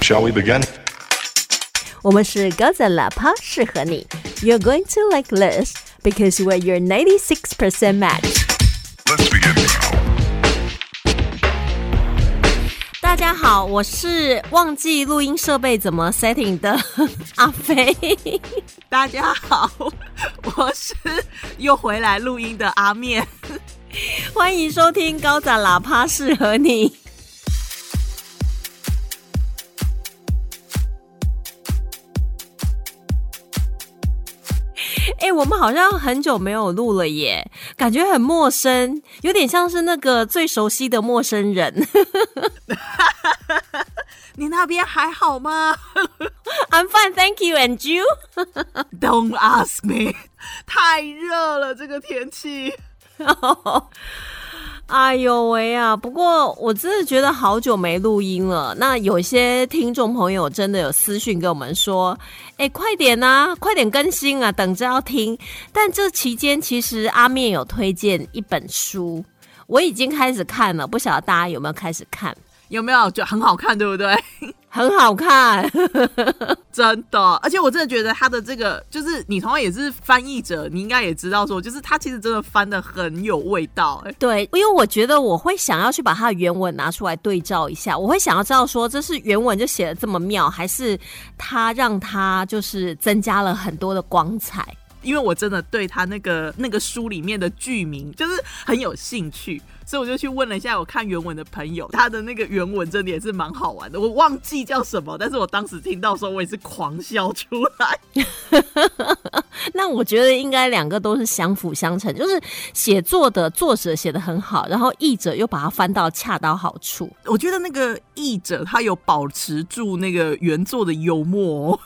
Shall we begin? 我们是高赞喇叭，适合你。You're going to like this because we're your 96% match. Let's begin now. 大家好，我是忘记录音设备怎么 setting 的阿飞。大家好，我是又回来录音的阿面。欢迎收听高赞喇叭，适合你。哎、我们好像很久没有录了耶，感觉很陌生，有点像是那个最熟悉的陌生人。你那边还好吗 I'm fine, thank you, and you？？Don't ask me，太热了，这个天气。哎呦喂啊！不过我真的觉得好久没录音了。那有些听众朋友真的有私讯跟我们说：“哎，快点啊，快点更新啊，等着要听。”但这期间其实阿面有推荐一本书，我已经开始看了，不晓得大家有没有开始看？有没有就很好看，对不对？很好看，真的，而且我真的觉得他的这个，就是你同样也是翻译者，你应该也知道说，就是他其实真的翻的很有味道、哎，对，因为我觉得我会想要去把他的原文拿出来对照一下，我会想要知道说这是原文就写的这么妙，还是他让他就是增加了很多的光彩。因为我真的对他那个那个书里面的剧名就是很有兴趣，所以我就去问了一下我看原文的朋友，他的那个原文真的也是蛮好玩的。我忘记叫什么，但是我当时听到的时候，我也是狂笑出来。那我觉得应该两个都是相辅相成，就是写作的作者写的很好，然后译者又把它翻到恰到好处。我觉得那个译者他有保持住那个原作的幽默、哦，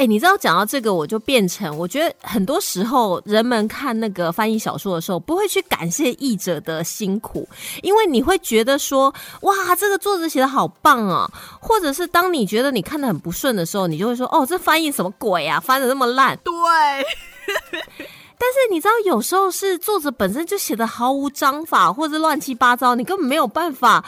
哎，你知道讲到这个，我就变成我觉得很多时候人们看那个翻译小说的时候，不会去感谢译者的辛苦，因为你会觉得说，哇，这个作者写的好棒啊，或者是当你觉得你看的很不顺的时候，你就会说，哦，这翻译什么鬼啊，翻的那么烂。对，但是你知道，有时候是作者本身就写的毫无章法，或者乱七八糟，你根本没有办法。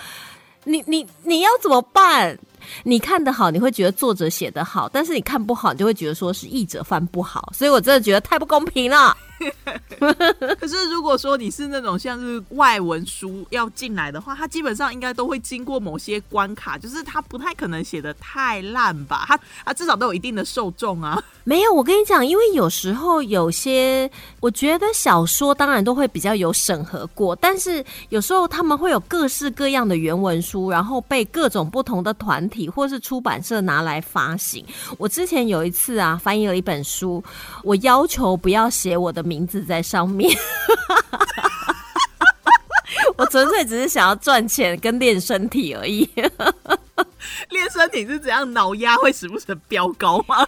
你你你要怎么办？你看得好，你会觉得作者写得好；但是你看不好，你就会觉得说是译者翻不好。所以我真的觉得太不公平了。可是如果说你是那种像是外文书要进来的话，它基本上应该都会经过某些关卡，就是它不太可能写的太烂吧？它它至少都有一定的受众啊。没有，我跟你讲，因为有时候有些，我觉得小说当然都会比较有审核过，但是有时候他们会有各式各样的原文书，然后被各种不同的团体或是出版社拿来发行。我之前有一次啊，翻译了一本书，我要求不要写我的名名字在上面。我纯粹只是想要赚钱跟练身体而已。练身体是怎样？脑压会时不时的飙高吗？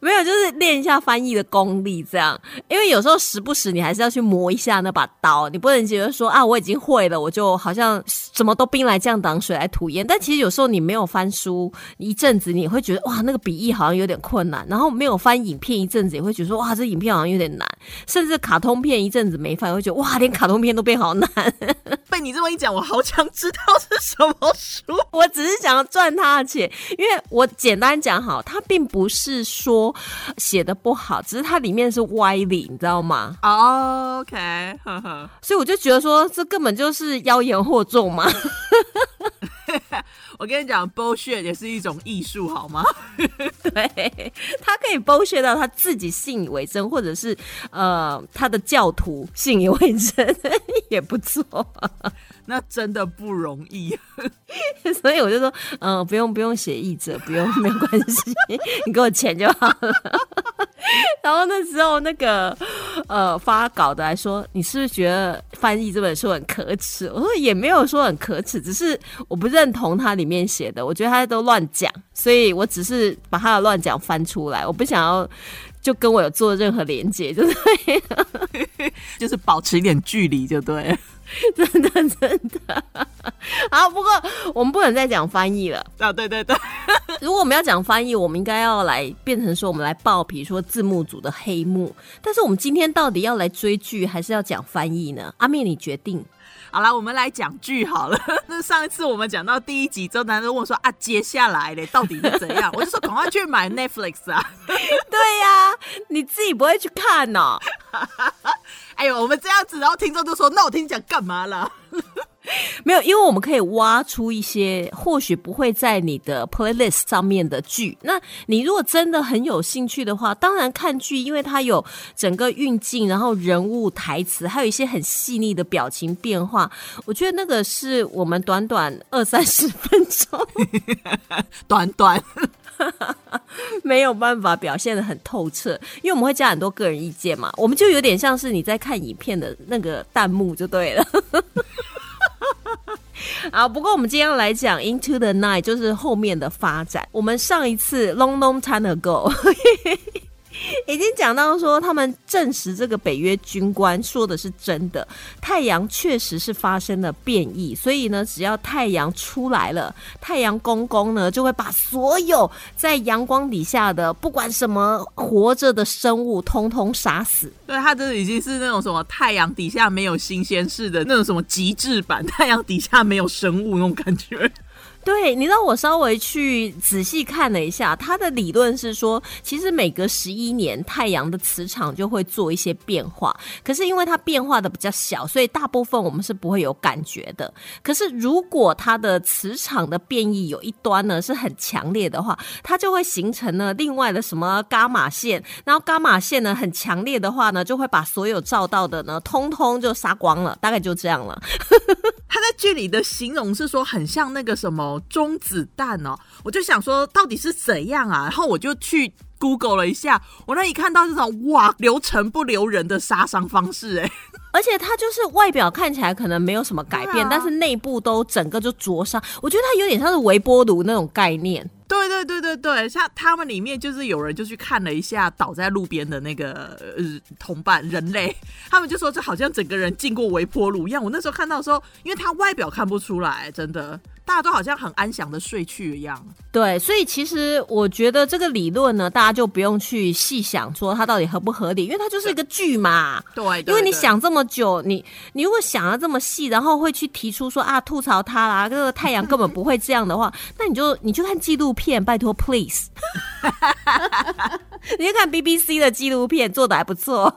没有，就是练一下翻译的功力，这样。因为有时候时不时你还是要去磨一下那把刀，你不能觉得说啊，我已经会了，我就好像什么都兵来将挡，水来土掩。但其实有时候你没有翻书一阵子，你会觉得哇，那个笔译好像有点困难。然后没有翻影片一阵子，也会觉得说哇，这影片好像有点难。甚至卡通片一阵子没翻，会觉得哇，连卡通片都变好难。被你这么一讲，我好想知道是什么书。我只是想要赚他的钱，因为我简单讲好，他并不是说写的不好，只是它里面是歪理，你知道吗？哦 OK，呵呵，所以我就觉得说，这根本就是妖言惑众嘛。我跟你讲，bullshit 也是一种艺术，好吗？对，他可以剥削到他自己信以为真，或者是呃他的教徒信以为真，也不错。那真的不容易。所以我就说，嗯、不用不用写译者，不用没有关系，你给我钱就好了。然后那时候那个呃发稿的来说，你是不是觉得翻译这本书很可耻？我说也没有说很可耻，只是我不认同它里面写的，我觉得他都乱讲，所以我只是把他的乱讲翻出来，我不想要就跟我有做任何连接，就是就是保持一点距离就对了。真 的真的。好，不过我们不能再讲翻译了。啊，对对对，如果我们要讲翻译，我们应该要来变成说，我们来报，比如说字幕组的黑幕。但是我们今天到底要来追剧，还是要讲翻译呢？阿面，你决定。好了，我们来讲剧好了。那上一次我们讲到第一集之后，男生问我说啊，接下来嘞到底是怎样？我就说赶快去买 Netflix 啊。对呀、你自己不会去看哦。哎呦，我们这样子，然后听众就说，那我听你讲干嘛啦？没有，因为我们可以挖出一些或许不会在你的 playlist 上面的剧。那你如果真的很有兴趣的话，当然看剧，因为它有整个运镜，然后人物台词，还有一些很细腻的表情变化。我觉得那个是我们短短二三十分钟 短短，没有办法表现的很透彻，因为我们会加很多个人意见嘛。我们就有点像是你在看影片的那个弹幕就对了。啊，不过我们今天要来讲《Into the Night》，就是后面的发展。我们上一次 long long time ago 已经讲到说，他们证实这个北约军官说的是真的，太阳确实是发生了变异，所以呢，只要太阳出来了，太阳公公呢就会把所有在阳光底下的不管什么活着的生物，通通杀死。对，它这已经是那种什么太阳底下没有新鲜事的那种什么极致版，太阳底下没有生物那种感觉。对，你知道我稍微去仔细看了一下，他的理论是说，其实每隔十一年，太阳的磁场就会做一些变化。可是因为它变化的比较小，所以大部分我们是不会有感觉的。可是如果它的磁场的变异有一端呢是很强烈的话，它就会形成了另外的什么伽马线，然后伽马线呢很强烈的话呢，就会把所有照到的呢通通就杀光了，大概就这样了。他在剧里的形容是说很像那个什么中子弹哦，我就想说到底是怎样啊？然后我就去 Google 了一下，我那一看到这种哇留城不留人的杀伤方式、哎，而且它就是外表看起来可能没有什么改变，啊但是内部都整个就灼伤。我觉得它有点像是微波炉那种概念。对对对对对，像他们里面就是有人就去看了一下倒在路边的那个呃同伴人类，他们就说这好像整个人进过微波炉一样。我那时候看到的时候，因为他外表看不出来，真的大家都好像很安详的睡去一样。对，所以其实我觉得这个理论呢，大家就不用去细想说它到底合不合理，因为它就是一个剧嘛。对，因为你想这么久，你你如果想的这么细，然后会去提出说啊吐槽它啦，这个太阳根本不会这样的话，那你就你就看纪录片，拜托 please，你就看 BBC 的纪录片做的还不错。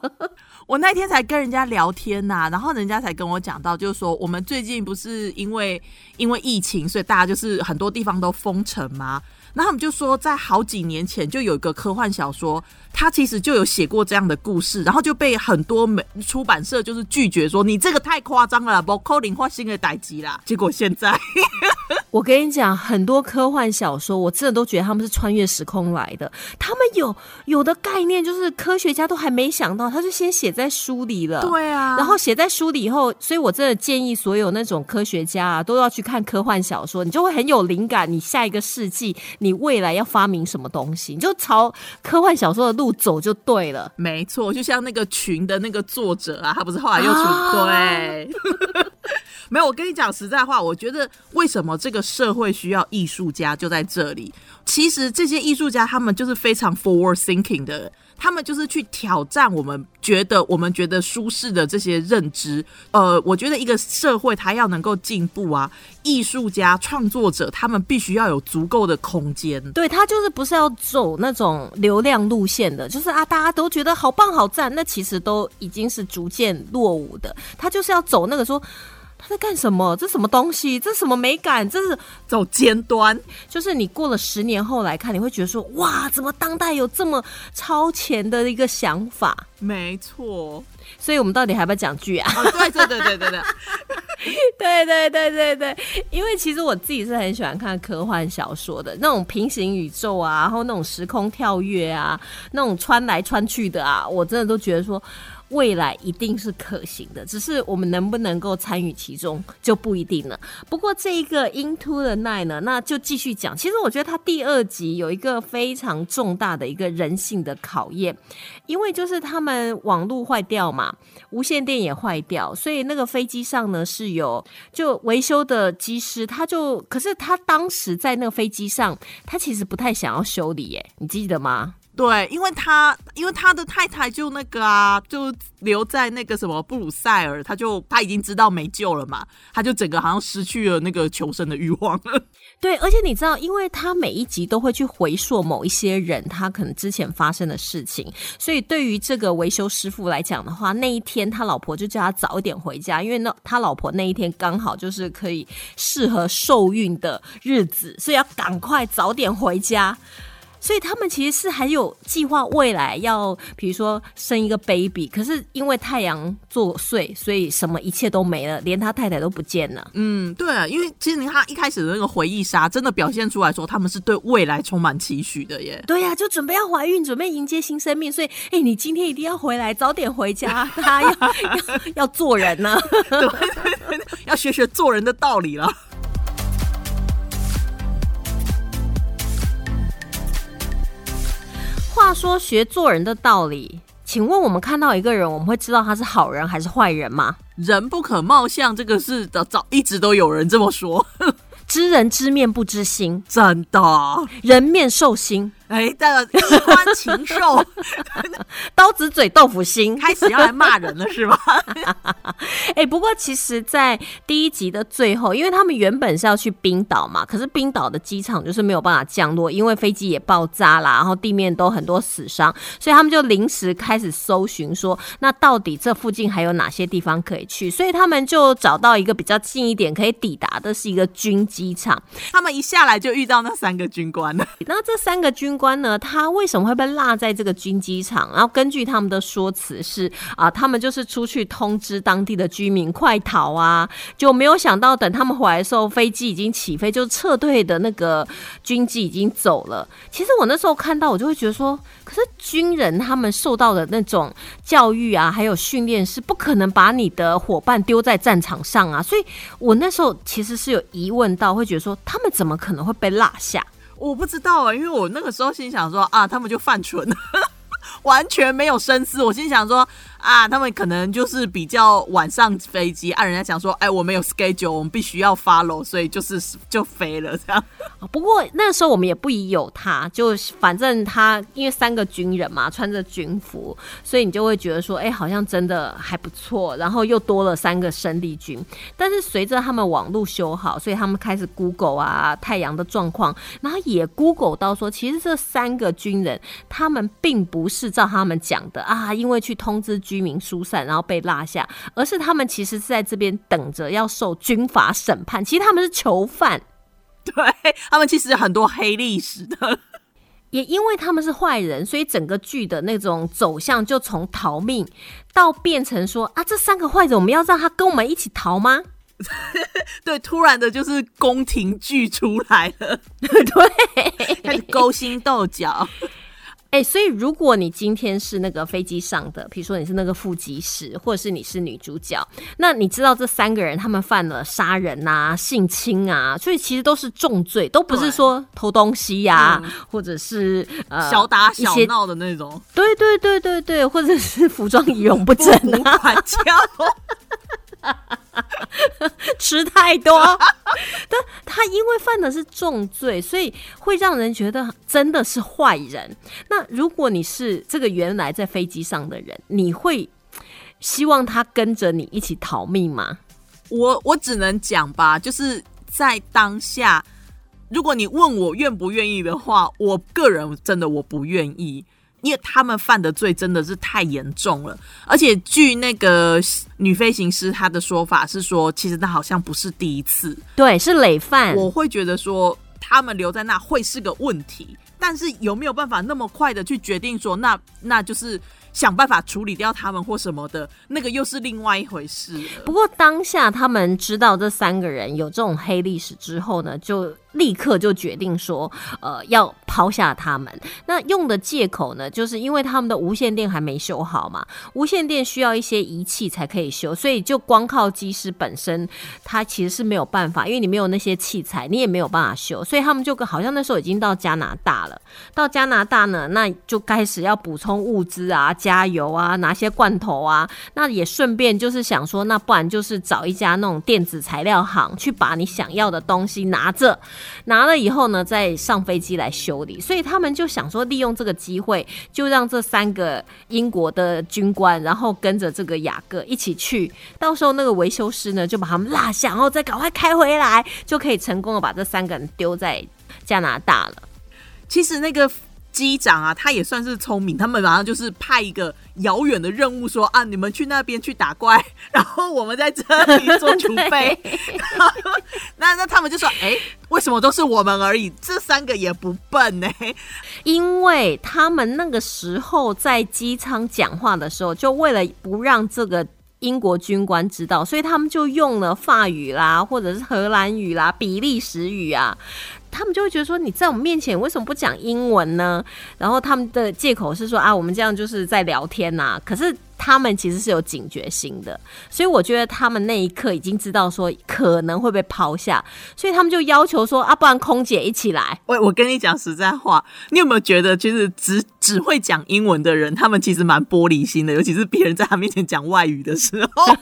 我那天才跟人家聊天呐、然后人家才跟我讲到，就是说我们最近不是因为因为疫情，所以大家就是很多地方都封城嘛？然后他们就说，在好几年前就有一个科幻小说，它其实就有写过这样的故事，然后就被很多美出版社就是拒绝说你这个太夸张了啦，不扣零花新的代机啦。结果现在 我跟你讲，很多科幻小说，我真的都觉得他们是穿越时空来的。他们有有的概念，就是科学家都还没想到，他就先写在书里了。对啊，然后写在书里以后，所以我真的建议所有那种科学家啊，都要去看科幻小说，你就会很有灵感。你下一个世纪，你未来要发明什么东西，你就朝科幻小说的路走就对了。没错，就像那个群的那个作者啊，他不是后来又出、啊 对。没有，我跟你讲实在话，我觉得为什么这个社会需要艺术家，就在这里。其实这些艺术家他们就是非常 forward thinking 的，他们就是去挑战我们觉得我们觉得舒适的这些认知。呃，我觉得一个社会它要能够进步啊，艺术家、创作者他们必须要有足够的空间。对他就是不是要走那种流量路线的，就是啊，大家都觉得好棒好赞，那其实都已经是逐渐落伍的。他就是要走那个说在干什么，这什么东西，这什么美感，这是走尖端，就是你过了十年后来看，你会觉得说哇，怎么当代有这么超前的一个想法？没错。所以我们到底还要不要讲剧啊？哦，对对对对对对，对对对对 对，因为其实我自己是很喜欢看科幻小说的，那种平行宇宙啊，然后那种时空跳跃啊，那种穿来穿去的啊，我真的都觉得说。未来一定是可行的，只是我们能不能够参与其中就不一定了。不过这一个 Into the Night 呢，那就继续讲。其实我觉得它第二集有一个非常重大的一个人性的考验，因为就是他们网络坏掉嘛，无线电也坏掉，所以那个飞机上呢是有就维修的机师，他就可是他当时在那个飞机上，他其实不太想要修理，耶，你记得吗？对，因为他因为他的太太就那个啊，就留在那个什么布鲁塞尔，他就他已经知道没救了嘛，他就整个好像失去了那个求生的欲望了。对，而且你知道，因为他每一集都会去回溯某一些人他可能之前发生的事情，所以对于这个维修师傅来讲的话，那一天他老婆就叫他早一点回家，因为那他老婆那一天刚好就是可以适合受孕的日子，所以要赶快早点回家。所以他们其实是还有计划未来要，比如说生一个 baby，可是因为太阳作祟，所以什么一切都没了，连他太太都不见了。嗯，对啊，因为其实你看他一开始的那个回忆杀，真的表现出来说他们是对未来充满期许的耶。对呀、就准备要怀孕，准备迎接新生命，所以哎、你今天一定要回来，早点回家，他要 要要做人呢。要学学做人的道理了。话说学做人的道理，请问我们看到一个人，我们会知道他是好人还是坏人吗？人不可貌相，这个是早早一直都有人这么说，知人知面不知心，真的。人面兽心，哎，这个衣冠禽兽 刀子嘴豆腐心。开始要来骂人了是吧？哎、不过其实，在第一集的最后，因为他们原本是要去冰岛嘛，可是冰岛的机场就是没有办法降落，因为飞机也爆炸啦，然后地面都很多死伤，所以他们就临时开始搜寻说，那到底这附近还有哪些地方可以去？所以他们就找到一个比较近一点可以抵达的，是一个军机场。他们一下来就遇到那三个军官了。那这三个军官呢，他为什么会被落在这个军机场？然后根据他们的说辞是啊，他们就是出去通知当地的居民快逃啊，就没有想到等他们回来的时候，飞机已经起飞，就撤退的那个军机已经走了。其实我那时候看到，我就会觉得说，可是军人他们受到的那种教育啊，还有训练，是不可能把你的伙伴丢在战场上啊。所以我那时候其实是有疑问到，会觉得说，他们怎么可能会被落下？我不知道啊，因为我那个时候心想说啊，他们就犯蠢，完全没有深思。我心想说啊，他们可能就是比较晚上飞机，啊，人家讲说，哎，我们有 schedule，我们必须要 follow，所以就是就飞了这样。不过那时候我们也不疑有他，就反正他因为三个军人嘛，穿着军服，所以你就会觉得说，哎、好像真的还不错。然后又多了三个生力军，但是随着他们网络修好，所以他们开始 Google 啊太阳的状况，然后也 Google 到说，其实这三个军人他们并不是照他们讲的啊，因为去通知居民疏散，然后被落下，而是他们其实是在这边等着要受军法审判，其实他们是囚犯。对他们其实很多黑历史的。也因为他们是坏人，所以整个剧的那种走向就从逃命到变成说啊，这三个坏人我们要让他跟我们一起逃吗？对，突然的就是宫廷剧出来了，对，开始勾心斗角。哎、所以如果你今天是那个飞机上的，比如说你是那个副机师，或者是你是女主角，那你知道这三个人他们犯了杀人啊、性侵啊，所以其实都是重罪，都不是说偷东西呀、或者是呃小打小闹的那种，对对对对对，或者是 服装仪容不整不啊，管教。吃太多。但他因为犯的是重罪，所以会让人觉得真的是坏人。那如果你是这个原来在飞机上的人，你会希望他跟着你一起逃命吗？我我只能讲吧，就是在当下，如果你问我愿不愿意的话，我个人真的我不愿意，因为他们犯的罪真的是太严重了。而且据那个女飞行师她的说法是说，其实那好像不是第一次，对，是累犯。我会觉得说他们留在那会是个问题，但是有没有办法那么快的去决定说，那那就是想办法处理掉他们或什么的，那个又是另外一回事。不过当下他们知道这三个人有这种黑历史之后呢，就立刻就决定说，呃，要抛下他们。那用的借口呢，就是因为他们的无线电还没修好嘛，无线电需要一些仪器才可以修，所以就光靠机师本身，他其实是没有办法，因为你没有那些器材，你也没有办法修，所以他们就跟好像那时候已经到加拿大了。到加拿大呢，那就开始要补充物资啊，加油啊，拿些罐头啊，那也顺便就是想说，那不然就是找一家那种电子材料行，去把你想要的东西拿着，拿了以后呢，再上飞机来修理，所以他们就想说利用这个机会，就让这三个英国的军官，然后跟着这个雅各一起去，到时候那个维修师呢就把他们落下，然后再赶快开回来，就可以成功的把这三个人丢在加拿大了。其实那个机长啊，他也算是聪明，他们马上就是派一个遥远的任务说啊，你们去那边去打怪，然后我们在这里做储备。那那他们就说，哎、为什么都是我们而已？这三个也不笨呢、因为他们那个时候在机舱讲话的时候，就为了不让这个英国军官知道，所以他们就用了法语啦，或者是荷兰语啦、比利时语啊。他们就会觉得说，你在我们面前为什么不讲英文呢？然后他们的借口是说啊，我们这样就是在聊天呐、可是他们其实是有警觉心的，所以我觉得他们那一刻已经知道说可能会被抛下，所以他们就要求说啊，不然空姐一起来。我我跟你讲实在话，你有没有觉得，就是只只会讲英文的人，他们其实蛮玻璃心的，尤其是别人在他面前讲外语的时候。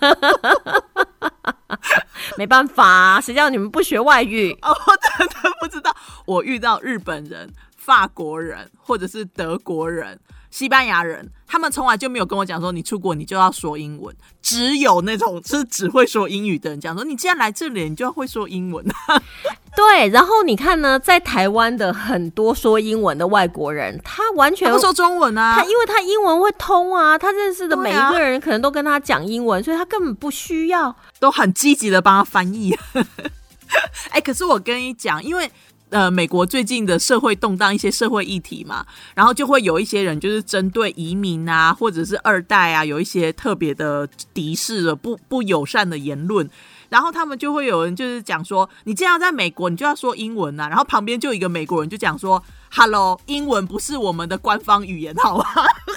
没办法、啊，谁叫你们不学外语？哦，我真的不知道，我遇到日本人、法国人或者是德国人、西班牙人，他们从来就没有跟我讲说你出国你就要说英文，只有那种是只会说英语的人讲说你既然来这里，你就要会说英文。对，然后你看呢，在台湾的很多说英文的外国人，他完全他不说中文啊他，因为他英文会通啊，他认识的每一个人可能都跟他讲英文，所以他根本不需要。都很积极的帮他翻译。哎、可是我跟你讲，因为呃，美国最近的社会动荡，一些社会议题嘛，然后就会有一些人就是针对移民啊，或者是二代啊，有一些特别的敌视的不不友善的言论。然后他们就会有人就是讲说，你既然在美国，你就要说英文啊。然后旁边就有一个美国人就讲说，Hello，英文不是我们的官方语言，好吗？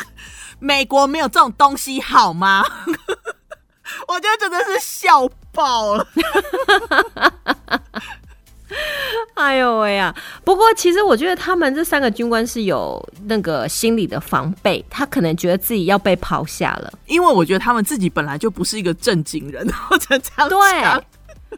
美国没有这种东西，好吗？我就真的是笑爆了。哎呦喂呀！不过其实我觉得他们这三个军官是有那个心理的防备，他可能觉得自己要被抛下了。因为我觉得他们自己本来就不是一个正经人，或者这样讲对。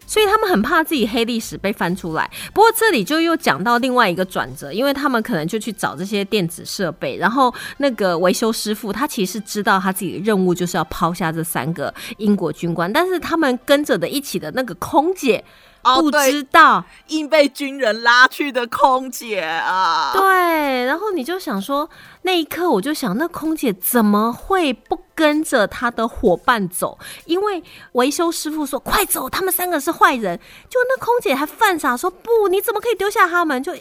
所以他们很怕自己黑历史被翻出来。不过这里就又讲到另外一个转折，因为他们可能就去找这些电子设备，然后那个维修师傅他其实知道他自己的任务就是要抛下这三个英国军官，但是他们跟着的一起的那个空姐不哦对知道。硬被军人拉去的空姐啊，对，然后你就想说，那一刻我就想，那空姐怎么会不跟着他的伙伴走？因为维修师傅说快走，他们三个是坏人。就那空姐还犯傻说不，你怎么可以丢下他们？就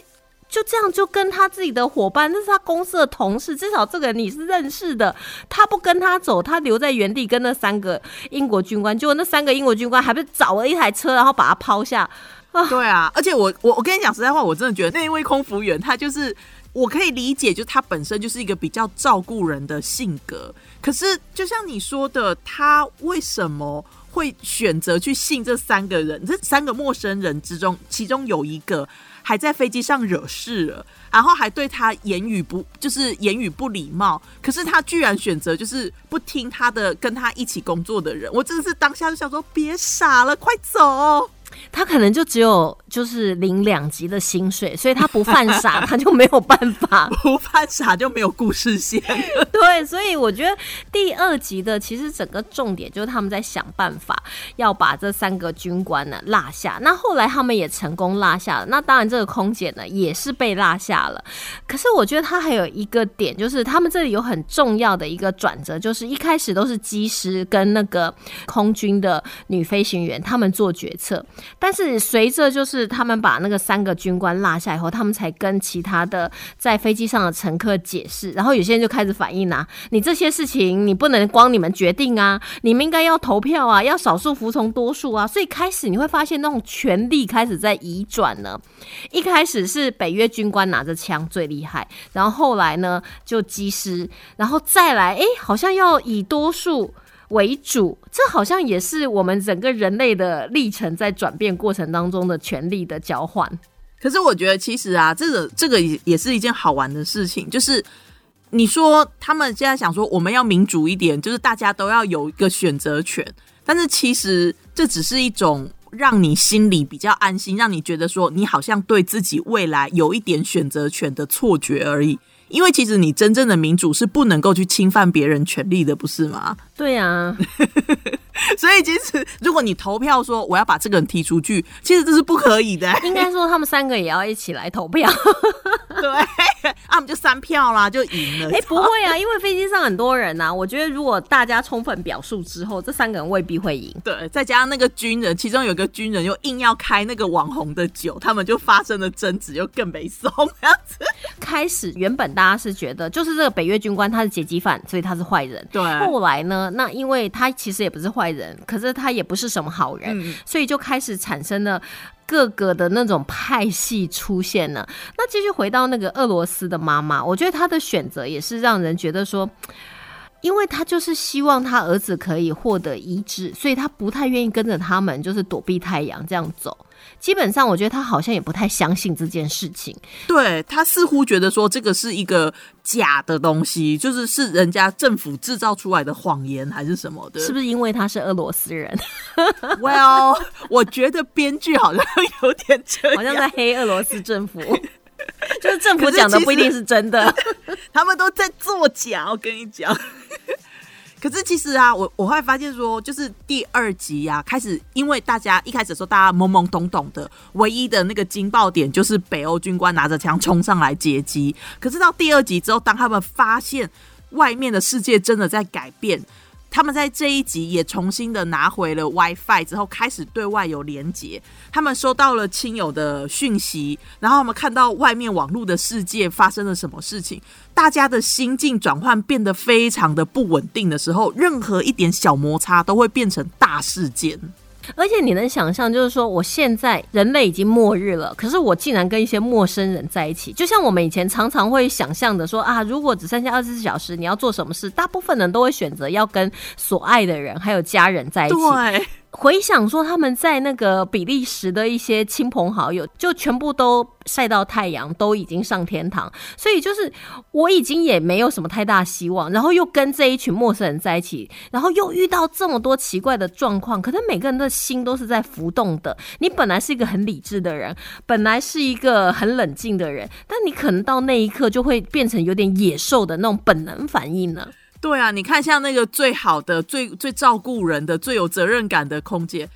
就这样就跟他自己的伙伴，那是他公司的同事，至少这个你是认识的。他不跟他走，他留在原地跟那三个英国军官，结果那三个英国军官还不是找了一台车，然后把他抛下。对啊，而且我我我跟你讲实在话，我真的觉得那一位空服员他就是我可以理解，就是他本身就是一个比较照顾人的性格。可是就像你说的，他为什么会选择去信这三个人？这三个陌生人之中，其中有一个还在飞机上惹事了，然后还对他言语不就是言语不礼貌。可是他居然选择就是不听他的跟他一起工作的人，我真的是当下就想说，别傻了，快走。他可能就只有就是领两级的薪水，所以他不犯傻，他就没有办法。不犯傻就没有故事线。对，所以我觉得第二集的其实整个重点就是他们在想办法要把这三个军官呢落下。那后来他们也成功落下了。那当然这个空姐呢也是被落下了。可是我觉得他还有一个点，就是他们这里有很重要的一个转折，就是一开始都是机师跟那个空军的女飞行员他们做决策。但是随着就是他们把那个三个军官落下以后，他们才跟其他的在飞机上的乘客解释，然后有些人就开始反映啊，你这些事情你不能光你们决定啊，你们应该要投票啊，要少数服从多数啊，所以开始你会发现那种权力开始在移转了。一开始是北约军官拿着枪最厉害，然后后来呢就机师，然后再来，诶，好像要以多数。为主，这好像也是我们整个人类的历程在转变过程当中的权力的交换。可是我觉得其实啊，这个这个也也是一件好玩的事情，就是你说他们现在想说我们要民主一点，就是大家都要有一个选择权，但是其实这只是一种让你心里比较安心，让你觉得说你好像对自己未来有一点选择权的错觉而已。因为其实你真正的民主是不能够去侵犯别人权利的，不是吗？对呀、所以其实如果你投票说我要把这个人踢出去，其实这是不可以的。应该说他们三个也要一起来投票。对，啊，我们就三票啦，就赢了。哎、不会啊，因为飞机上很多人呐、我觉得如果大家充分表述之后，这三个人未必会赢。对，再加上那个军人，其中有个军人又硬要开那个网红的酒，他们就发生了争执，又更没松这样子。开始原本大家是觉得，就是这个北越军官他是劫机犯，所以他是坏人。对后来呢，那因为他其实也不是坏人，可是他也不是什么好人，嗯所以就开始产生了。各个的那种派系出现了。那继续回到那个俄罗斯的妈妈，我觉得她的选择也是让人觉得说，因为她就是希望她儿子可以获得医治，所以她不太愿意跟着他们，就是躲避太阳这样走。基本上，我觉得他好像也不太相信这件事情。对他似乎觉得说这个是一个假的东西，就是是人家政府制造出来的谎言还是什么的，是不是因为他是俄罗斯人，？Well，我觉得编剧好像有点这样，好像在黑俄罗斯政府？就是政府讲的不一定是真的。他们都在作假。我跟你讲。可是其实啊，我我会发现说，就是第二集啊，开始因为大家一开始说大家懵懵懂懂的，唯一的那个惊爆点就是北欧军官拿着枪冲上来截击。可是到第二集之后，当他们发现外面的世界真的在改变，他们在这一集也重新的拿回了 WiFi 之后，开始对外有连接。他们收到了亲友的讯息，然后我们看到外面网络的世界发生了什么事情，大家的心境转换变得非常的不稳定的时候，任何一点小摩擦都会变成大事件。而且你能想象，就是说，我现在人类已经末日了，可是我竟然跟一些陌生人在一起，就像我们以前常常会想象的说啊，如果只剩下二十四小时，你要做什么事？大部分人都会选择要跟所爱的人还有家人在一起。回想说他们在那个比利时的一些亲朋好友，就全部都晒到太阳，都已经上天堂，所以就是我已经也没有什么太大希望，然后又跟这一群陌生人在一起，然后又遇到这么多奇怪的状况，可能每个人的心都是在浮动的。你本来是一个很理智的人，本来是一个很冷静的人，但你可能到那一刻就会变成有点野兽的那种本能反应呢。对啊，你看像那个最好的、最最照顾人的、最有责任感的空姐，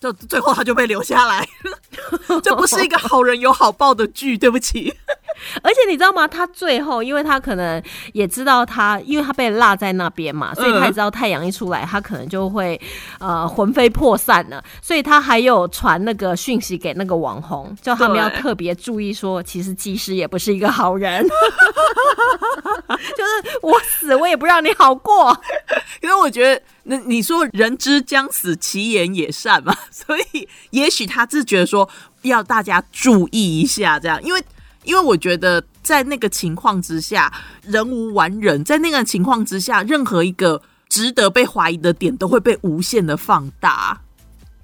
就最后他就被留下来，这不是一个好人有好报的剧，对不起。而且你知道吗？他最后，因为他可能也知道他，因为他被落在那边嘛，所以他也知道太阳一出来，他可能就会呃魂飞魄散了。所以他还有传那个讯息给那个网红，叫他们要特别注意说，其实技师也不是一个好人，就是我死我也不让你好过。因为我觉得，那你说人之将死，其言也善嘛，所以也许他是觉得说要大家注意一下，这样，因为因为我觉得在那个情况之下，人无完人，在那个情况之下，任何一个值得被怀疑的点都会被无限的放大。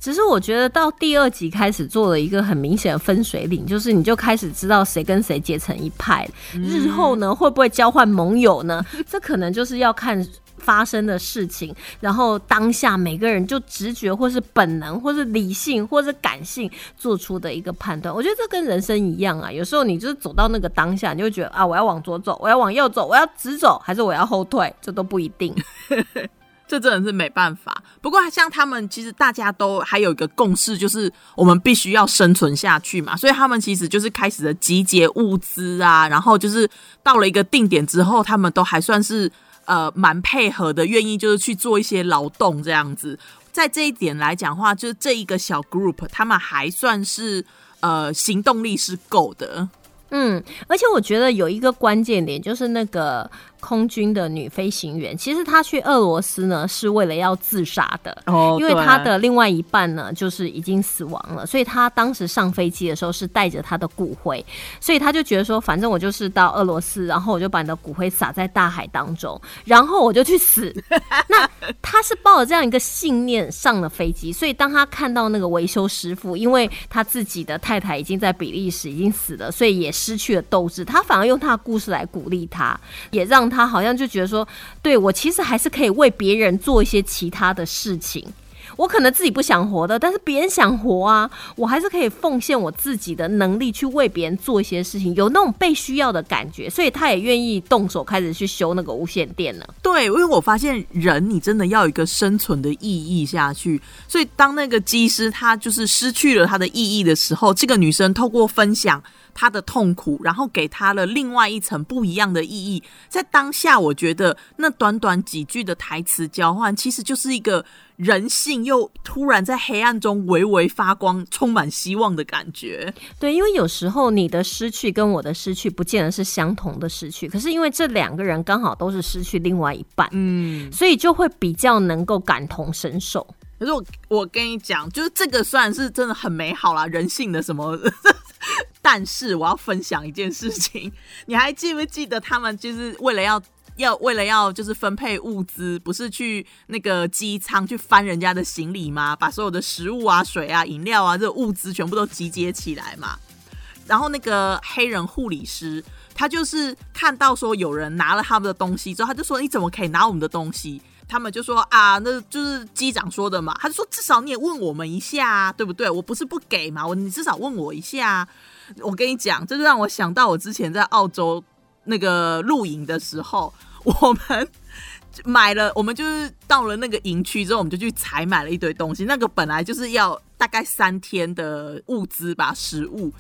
只是我觉得到第二集开始做了一个很明显的分水岭，就是你就开始知道谁跟谁结成一派，日后呢会不会交换盟友呢？这可能就是要看。发生的事情，然后当下每个人就直觉或是本能，或是理性，或是感性做出的一个判断。我觉得这跟人生一样啊，有时候你就是走到那个当下，你就觉得啊，我要往左走，我要往右走，我要直走，还是我要后退，这都不一定。这真的是没办法。不过像他们，其实大家都还有一个共识，就是我们必须要生存下去嘛。所以他们其实就是开始了集结物资啊，然后就是到了一个定点之后，他们都还算是呃蛮配合的，愿意就是去做一些劳动这样子。在这一点来讲话，就是这一个小 group，他们还算是呃行动力是够的。嗯，而且我觉得有一个关键点，就是那个空军的女飞行员，其实她去俄罗斯呢是为了要自杀的。哦因为她的另外一半呢，就是已经死亡了，所以她当时上飞机的时候是带着她的骨灰，所以她就觉得说，反正我就是到俄罗斯，然后我就把你的骨灰撒在大海当中，然后我就去死。那她是抱着这样一个信念上了飞机，所以当她看到那个维修师傅，因为他自己的太太已经在比利时已经死了，所以也失去了斗志，他反而用他的故事来鼓励他，也让他好像就觉得说，对我其实还是可以为别人做一些其他的事情。我可能自己不想活的，但是别人想活啊，我还是可以奉献我自己的能力去为别人做一些事情，有那种被需要的感觉，所以他也愿意动手开始去修那个无线电了。对，因为我发现人你真的要有一个生存的意义下去，所以当那个机师他就是失去了他的意义的时候，这个女生透过分享她的痛苦，然后给他了另外一层不一样的意义。在当下，我觉得那短短几句的台词交换，其实就是一个人性又突然在黑暗中微微发光、充满希望的感觉。对，因为有时候你的失去跟我的失去不见得是相同的失去，可是因为这两个人刚好都是失去另外一半，嗯，所以就会比较能够感同身受。可是我我跟你讲，就是这个虽然是真的很美好啦，人性的什么，但是我要分享一件事情，你还记不记得他们就是为了要要为了要就是分配物资，不是去那个机舱去翻人家的行李吗？把所有的食物啊、水啊、饮料啊这物资全部都集结起来嘛。然后那个黑人护理师，他就是看到说有人拿了他们的东西之后，他就说：“你怎么可以拿我们的东西？”他们就说：“啊，那就是机长说的嘛。”他就说：“至少你也问我们一下啊，对不对？我不是不给嘛，我你至少问我一下。”我跟你讲，这就让我想到我之前在澳洲那个露营的时候，我们。买了，我们就是到了那个营区之后，我们就去采买了一堆东西。那个本来就是要大概三天的物资吧，食物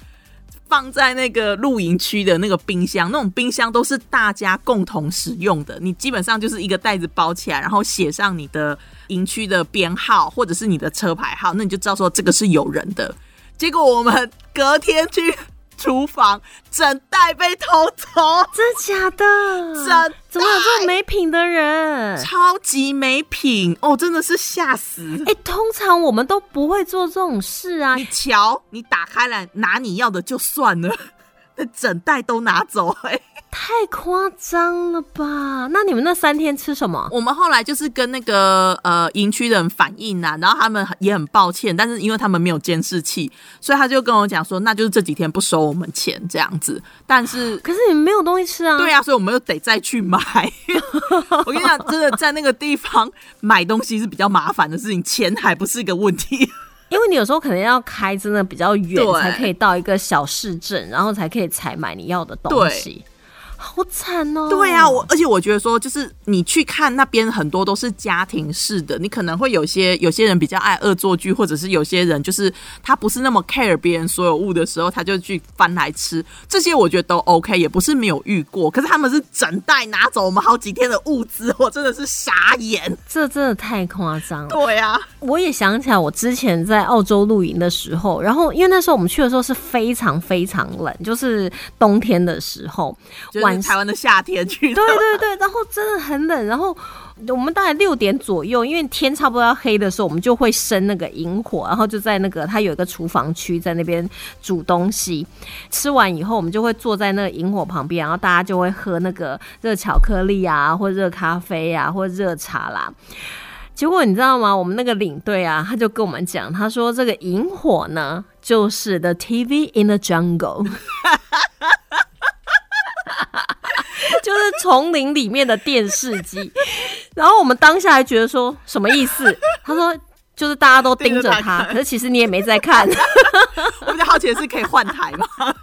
放在那个露营区的那个冰箱，那种冰箱都是大家共同使用的。你基本上就是一个袋子包起来，然后写上你的营区的编号或者是你的车牌号，那你就知道说这个是有人的。结果我们隔天去厨房，整袋被偷走，真的假的？整怎么有这么没品的人？超级没品哦，真的是吓死！哎、通常我们都不会做这种事啊你。瞧，你打开来拿你要的就算了，那整袋都拿走哎、太夸张了吧？那你们那三天吃什么？我们后来就是跟那个呃营区的人反映啊，然后他们也很抱歉，但是因为他们没有监视器，所以他就跟我讲说，那就是这几天不收我们钱这样子。但是可是你们没有东西吃啊。对啊，所以我们又得再去买。我跟你讲，真的在那个地方买东西是比较麻烦的事情，钱还不是一个问题。因为你有时候可能要开真的比较远，才可以到一个小市镇，然后才可以采买你要的东西。好惨哦！对啊，我而且我觉得说，就是你去看那边很多都是家庭式的，你可能会有些有些人比较爱恶作剧，或者是有些人就是他不是那么 care 别人所有物的时候，他就去翻来吃，这些我觉得都 OK，也不是没有遇过。可是他们是整袋拿走我们好几天的物资，我真的是傻眼。这真的太夸张了。对啊，我也想起来，我之前在澳洲露营的时候，然后因为那时候我们去的时候是非常非常冷，就是冬天的时候，就是台湾的夏天去的。对对对，然后真的很冷，然后我们大概六点左右，因为天差不多要黑的时候，我们就会生那个萤火，然后就在那个它有一个厨房区，在那边煮东西。吃完以后，我们就会坐在那个萤火旁边，然后大家就会喝那个热巧克力啊，或热咖啡啊，或热茶啦。结果你知道吗？我们那个领队啊，他就跟我们讲，他说这个萤火呢，就是 the TV in the jungle，就是丛林里面的电视机。然后我们当下还觉得说什么意思？他说就是大家都盯着他可是其实你也没在看，我比较好奇的是，可以换台吗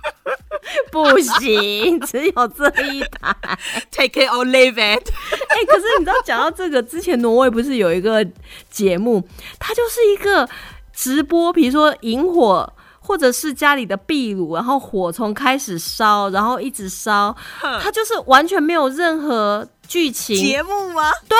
不行，只有这一台。？Take it or leave it。哎、可是你知道，讲到这个，之前挪威不是有一个节目，它就是一个直播，比如说萤火。或者是家里的壁炉，然后火从开始烧，然后一直烧，它就是完全没有任何剧情，节目吗？对，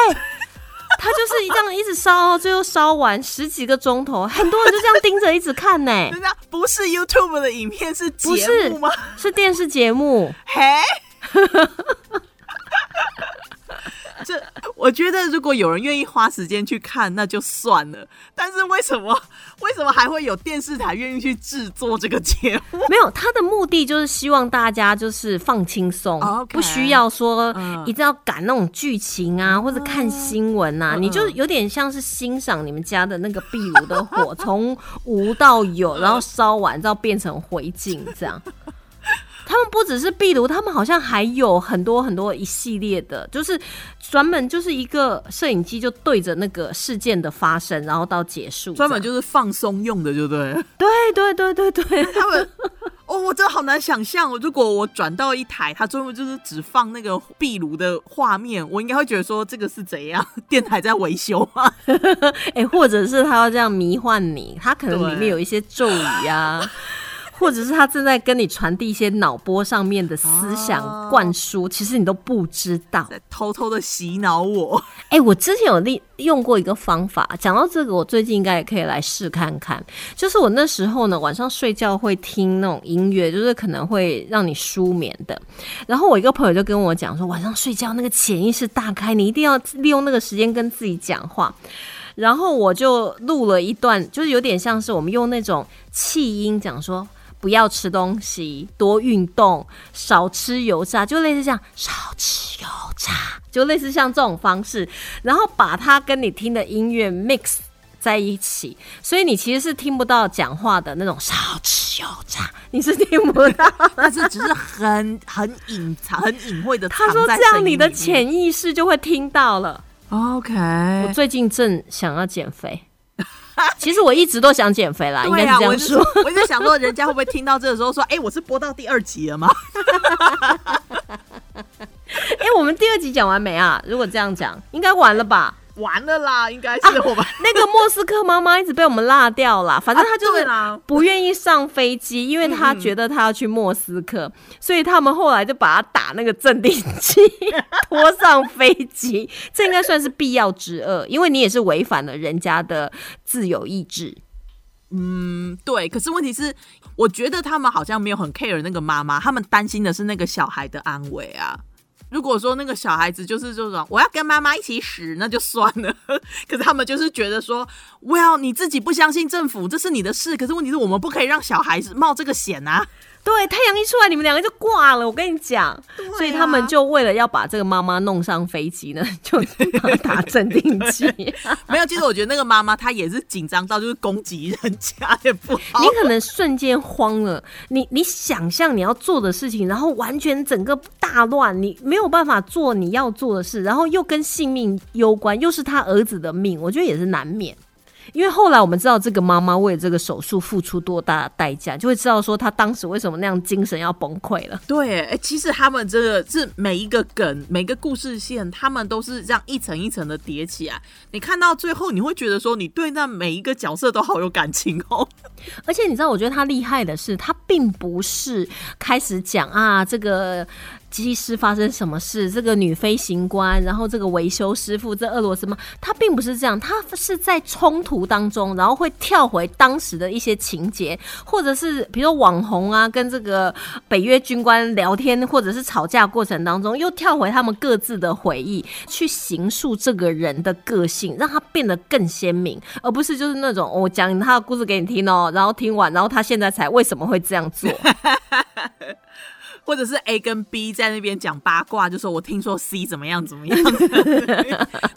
它就是这样一直烧，最后烧完十几个钟头，很多人就这样盯着一直看呢、真的不是 YouTube 的影片，是节不是目吗？是电视节目，嘿，这我觉得如果有人愿意花时间去看，那就算了。但是为什么为什么还会有电视台愿意去制作这个节目？没有，他的目的就是希望大家就是放轻松不需要说嗯一定要赶那种剧情啊，或者看新闻啊，嗯你就有点像是欣赏你们家的那个壁炉的火 从无到有，然后烧完，然后变成灰烬这样。他们不只是壁炉，他们好像还有很多很多一系列的，就是专门就是一个摄影机就对着那个事件的发生，然后到结束，专门就是放松用的，对不对？对对对对对，他们。哦，我真的好难想象哦！如果我转到一台，它专门就是只放那个壁炉的画面，我应该会觉得说这个是怎样？电台在维修吗？哎、或者是他要这样迷幻你，他可能里面有一些咒语啊。或者是他正在跟你传递一些脑波上面的思想哦灌输，其实你都不知道。在偷偷的洗脑我。哎、我之前有利用过一个方法，讲到这个，我最近应该也可以来试看看。就是我那时候呢，晚上睡觉会听那种音乐，就是可能会让你舒眠的。然后我一个朋友就跟我讲说，晚上睡觉那个潜意识大开，你一定要利用那个时间跟自己讲话。然后我就录了一段，就是有点像是我们用那种气音讲说。不要吃东西，多运动，少吃油炸，就类似这样，少吃油炸，就类似像这种方式，然后把它跟你听的音乐 mix 在一起，所以你其实是听不到讲话的那种少吃油炸，你是听不到。但是只是很很隐藏、很隐晦的。他说这样你的潜意识就会听到了。OK，我最近正想要减肥，其实我一直都想减肥啦，应该是这样说。我就想说，人家会不会听到这个时候说，哎、我是播到第二集了吗？哎、我们第二集讲完没啊？如果这样讲，应该完了吧？完了啦，应该是我们。那个莫斯科妈妈一直被我们落掉了，反正她就是不愿意上飞机，因为她觉得她要去莫斯科，所以他们后来就把她打那个镇定剂，拖上飞机。这应该算是必要之恶，因为你也是违反了人家的自由意志。嗯，对。可是问题是，我觉得他们好像没有很 care 那个妈妈，他们担心的是那个小孩的安危啊。如果说那个小孩子就是这种我要跟妈妈一起死，那就算了。可是他们就是觉得说，Well，你自己不相信政府，这是你的事。可是问题是我们不可以让小孩子冒这个险啊。对，太阳一出来，你们两个就挂了。我跟你讲，所以他们就为了要把这个妈妈弄上飞机呢，就打镇定剂。没有，其实我觉得那个妈妈她也是紧张到就是攻击人家也不好你。可能瞬间慌了，你你想象你要做的事情，然后完全整个大乱，你没有办法做你要做的事，然后又跟性命攸关，又是他儿子的命，我觉得也是难免。因为后来我们知道这个妈妈为这个手术付出多大的代价，就会知道说她当时为什么那样精神要崩溃了。对，哎、其实他们这个是每一个梗、每个故事线，他们都是这样一层一层的叠起来。你看到最后，你会觉得说，你对那每一个角色都好有感情哦。而且你知道，我觉得他厉害的是，他并不是开始讲啊这个。机师发生什么事？这个女飞行官，然后这个维修师傅，这俄罗斯吗？他并不是这样，他是在冲突当中，然后会跳回当时的一些情节，或者是比如说网红啊，跟这个北约军官聊天，或者是吵架过程当中，又跳回他们各自的回忆，去形塑这个人的个性，让他变得更鲜明，而不是就是那种我讲他的故事给你听哦，然后听完，然后他现在才为什么会这样做？或者是 A 跟 B 在那边讲八卦，就说我听说 C 怎么样怎么样，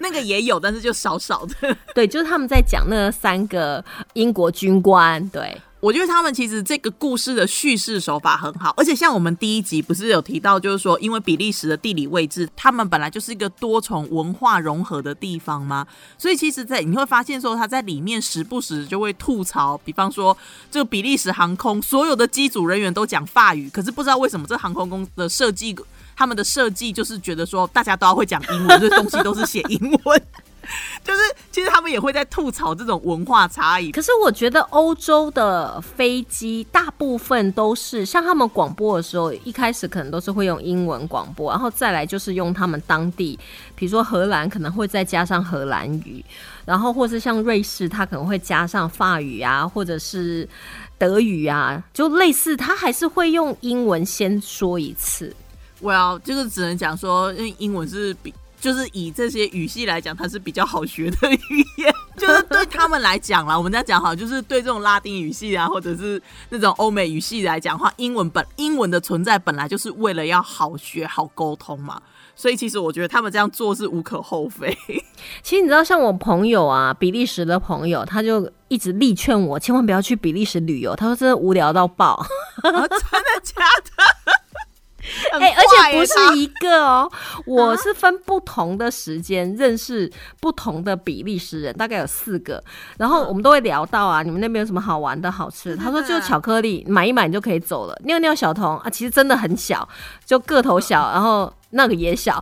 那个也有，但是就少少的。对，就是他们在讲那三个英国军官，对。我觉得他们其实这个故事的叙事手法很好，而且像我们第一集不是有提到，就是说因为比利时的地理位置，他们本来就是一个多重文化融合的地方嘛，所以其实，在你会发现说他在里面时不时就会吐槽，比方说这个比利时航空所有的机组人员都讲法语，可是不知道为什么这航空公司的设计，他们的设计就是觉得说大家都要会讲英文，这东西都是写英文。就是其实他们也会在吐槽这种文化差异，可是我觉得欧洲的飞机大部分都是像他们广播的时候，一开始可能都是会用英文广播，然后再来就是用他们当地，比如说荷兰可能会再加上荷兰语，然后或是像瑞士，它可能会加上法语啊，或者是德语啊，就类似，他还是会用英文先说一次。Well，就是只能讲说，因为英文是比。就是以这些语系来讲，它是比较好学的语言，就是对他们来讲啦。我们在讲好，就是对这种拉丁语系啊，或者是那种欧美语系来讲的话，英文本英文的存在本来就是为了要好学、好沟通嘛。所以其实我觉得他们这样做是无可厚非。其实你知道，像我朋友啊，比利时的朋友，他就一直力劝我千万不要去比利时旅游。他说真的无聊到爆。啊、真的假的？很哎、而且不是一个哦，我是分不同的时间认识不同的比利时人，大概有四个。然后我们都会聊到啊，你们那边有什么好玩的好吃的？他说就 巧克力，买一买你就可以走了。尿尿小童啊，其实真的很小，就个头小，然后那个也小，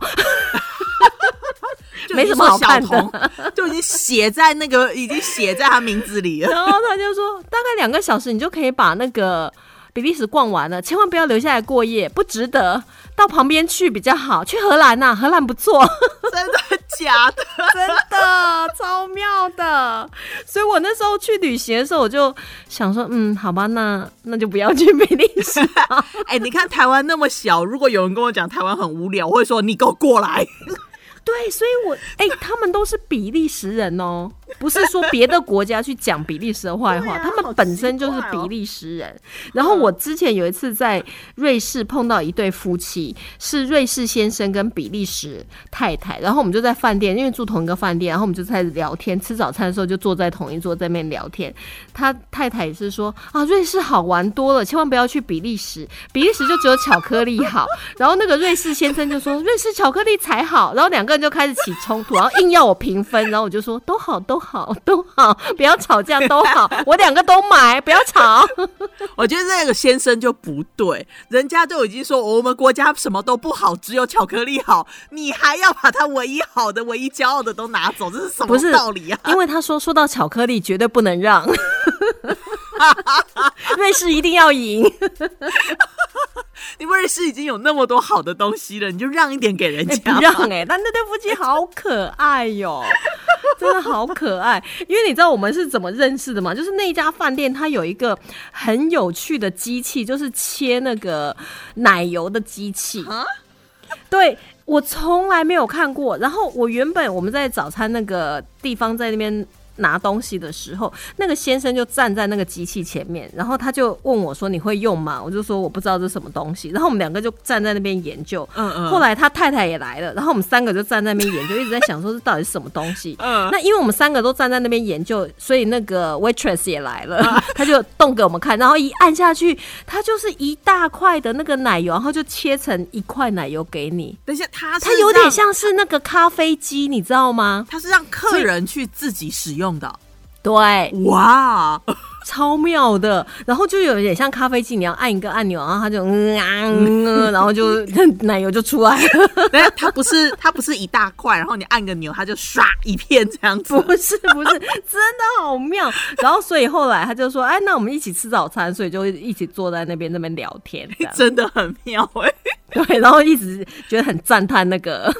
没什么好看的就已经写在那个，已经写在他名字里了。然后他就说，大概两个小时你就可以把那个比利时逛完了，千万不要留下来过夜，不值得。到旁边去比较好，去荷兰呐、荷兰不错。真的假的？真的超妙的，所以我那时候去旅行的时候，我就想说，嗯，好吧，那那就不要去比利时。哎、你看台湾那么小，如果有人跟我讲台湾很无聊，我会说你给我过来。对，所以我哎、他们都是比利时人哦，不是说别的国家去讲比利时的坏话，啊他们本身就是比利时人。然后我之前有一次在瑞士碰到一对夫妻，是瑞士先生跟比利时太太，然后我们就在饭店，因为住同一个饭店，然后我们就在聊天，吃早餐的时候就坐在同一桌在那边聊天。他太太也是说啊，瑞士好玩多了，千万不要去比利时，比利时就只有巧克力好。然后那个瑞士先生就说瑞士巧克力才好，然后两个人就开始起冲突，然后硬要我评分，然后我就说都好都好 都好，不要吵架都好，我两个都买，不要吵。我觉得那个先生就不对，人家都已经说我们国家什么都不好，只有巧克力好，你还要把他唯一好的、唯一骄傲的都拿走，这是什么道理啊？因为他说说到巧克力绝对不能让，瑞士一定要赢。你不是已经有那么多好的东西了，你就让一点给人哎、家、不让哎、但那对夫妻好可爱哟、真的好可爱。因为你知道我们是怎么认识的吗？就是那家饭店它有一个很有趣的机器，就是切那个奶油的机器。啊对我从来没有看过。然后我原本我们在早餐那个地方在那边。拿东西的时候，那个先生就站在那个机器前面，然后他就问我说：“你会用吗？”我就说：“我不知道这是什么东西。”然后我们两个就站在那边研究。嗯嗯后来他太太也来了，然后我们三个就站在那边研究，一直在想说这到底是什么东西。嗯那因为我们三个都站在那边研究，所以那个 waitress 也来了，他就动给我们看，然后一按下去，它就是一大块的那个奶油，然后就切成一块奶油给你。等一下，他是它有点，像是那个咖啡机，你知道吗？他是让客人去自己使用的。对，哇，超妙的。然后就有点像咖啡机，你要按一个按钮，然后它就嗯啊嗯啊，然后就 奶油就出来了。对，它不是它不是一大块，然后你按个钮，它就唰一片这样子。不是不是，真的好妙。然后所以后来他就说，哎，那我们一起吃早餐，所以就一起坐在那边那边聊天，真的很妙哎、对，然后一直觉得很赞叹那个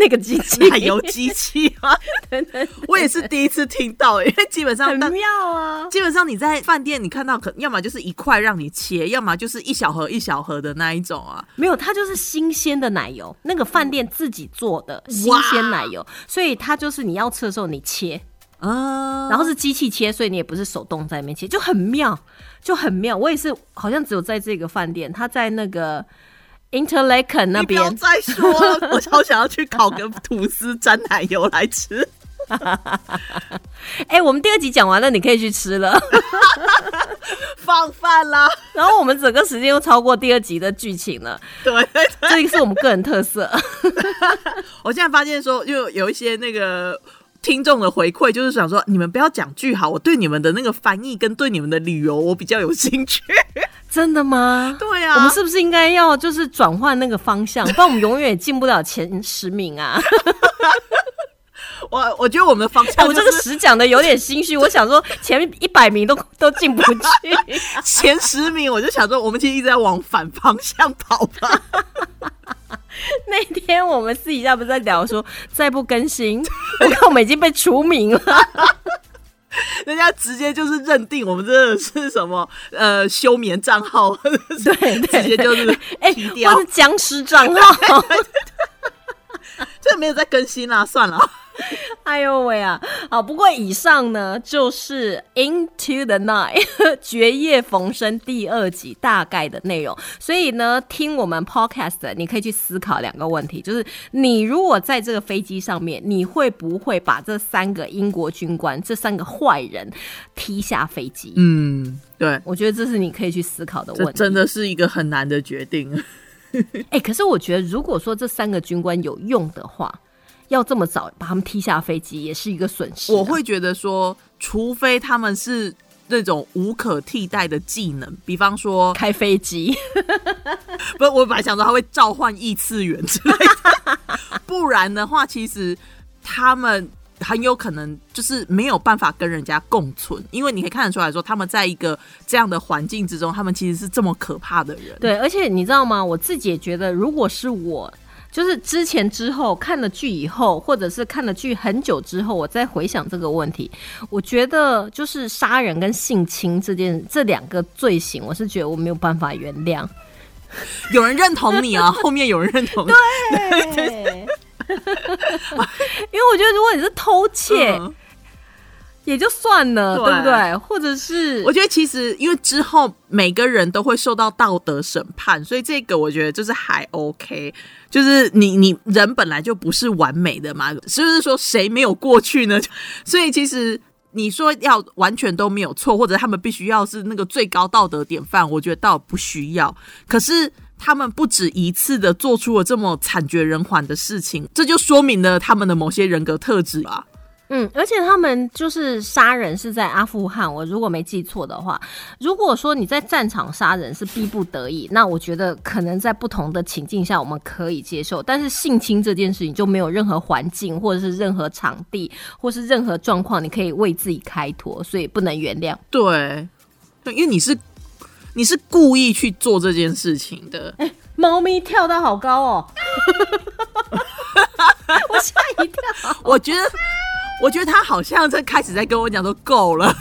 那个机器奶油机器吗？对对我也是第一次听到、因为基本上但很妙啊。基本上你在饭店你看到可要么就是一块让你切，要么就是一小盒一小盒的那一种啊。没有，它就是新鲜的奶油，那个饭店自己做的新鲜奶油，所以它就是你要吃的时候你切，啊，然后是机器切，所以你也不是手动在那边切，就很妙，就很妙。我也是，好像只有在这个饭店，他在那个 Interlaken 那边不要边，再说了，我超想要去烤个吐司沾奶油来吃。哎、我们第二集讲完了，你可以去吃了。放饭啦，然后我们整个时间又超过第二集的剧情了，对这个是我们个人特色。我现在发现说，又有一些那个听众的回馈，就是想说，你们不要讲句好，我对你们的那个翻译跟对你们的旅游，我比较有兴趣。真的吗？对啊，我们是不是应该要就是转换那个方向，不然我们永远也进不了前十名啊！我我觉得我们的方哎向、我就是这个十讲的有点心虚，我想说前一百名都都进不去。前十名，我就想说，我们其实一直在往反方向跑吧。那天我们私底下不是在聊说，再不更新，我看我们已经被除名了。人家直接就是认定我们真的是什么呃休眠账号，对对，直接就是哎，僵尸账号。这没有在更新啦，算了。哎呦喂啊！好，不过以上呢就是《Into the Night 》绝夜逢生第二集大概的内容。所以呢，听我们 Podcast，你可以去思考两个问题，就是你如果在这个飞机上面，你会不会把这三个英国军官、这三个坏人踢下飞机？嗯，对，我觉得这是你可以去思考的问题。真的是一个很难的决定。哎、可是我觉得，如果说这三个军官有用的话，要这么早把他们踢下飞机，也是一个损失啊、我会觉得说，除非他们是那种无可替代的技能，比方说，开飞机，不，我本来想说他会召唤异次元之类的，不然的话，其实他们。很有可能就是没有办法跟人家共存，因为你可以看得出来说，他们在一个这样的环境之中，他们其实是这么可怕的人。对，而且你知道吗？我自己也觉得，如果是我。就是之前之后看了剧以后，或者是看了剧很久之后，我再回想这个问题，我觉得就是杀人跟性侵这件这两个罪行，我是觉得我没有办法原谅。有人认同你啊，后面有人认同你，对，因为我觉得如果你是偷窃，嗯也就算了，对对不对？或者是我觉得其实因为之后每个人都会受到道德审判，所以这个我觉得就是还 OK。就是你你人本来就不是完美的嘛，是不是说谁没有过去呢？所以其实你说要完全都没有错，或者他们必须要是那个最高道德典范，我觉得倒不需要。可是。他们不止一次的做出了这么惨绝人寰的事情，这就说明了他们的某些人格特质吧。嗯，而且他们就是杀人是在阿富汗，我如果没记错的话，如果说你在战场杀人是逼不得已，那我觉得可能在不同的情境下我们可以接受，但是性侵这件事情就没有任何环境或者是任何场地或是任何状况你可以为自己开脱，所以不能原谅。对，对，因为你是你是故意去做这件事情的。哎猫咪跳到好高哦，我吓一跳。我觉得，我觉得它好像在开始在跟我讲说够了。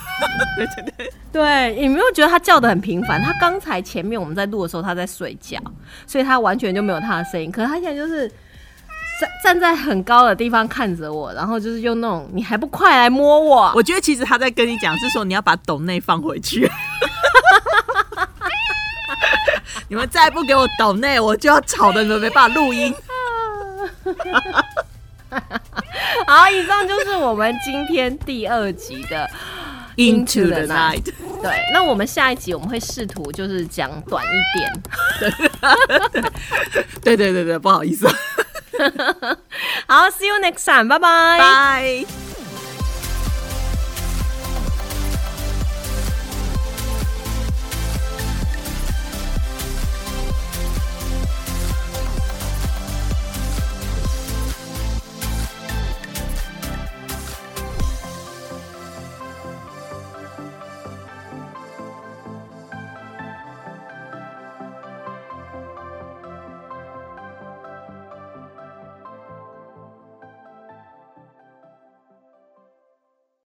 对，你没有觉得它叫的很频繁？它刚才前面我们在录的时候它在睡觉，所以它完全就没有它的声音。可是他现在就是站站在很高的地方看着我，然后就是用那种你还不快来摸我？我觉得其实他在跟你讲是说你要把斗内放回去。你们再不给我抖内，我就要吵的你们没办法录音。好，以上就是我们今天第二集的 Into the night，对，那我们下一集我们会试图就是讲短一点。对对对对，不好意思，好，See you next time，拜拜。拜。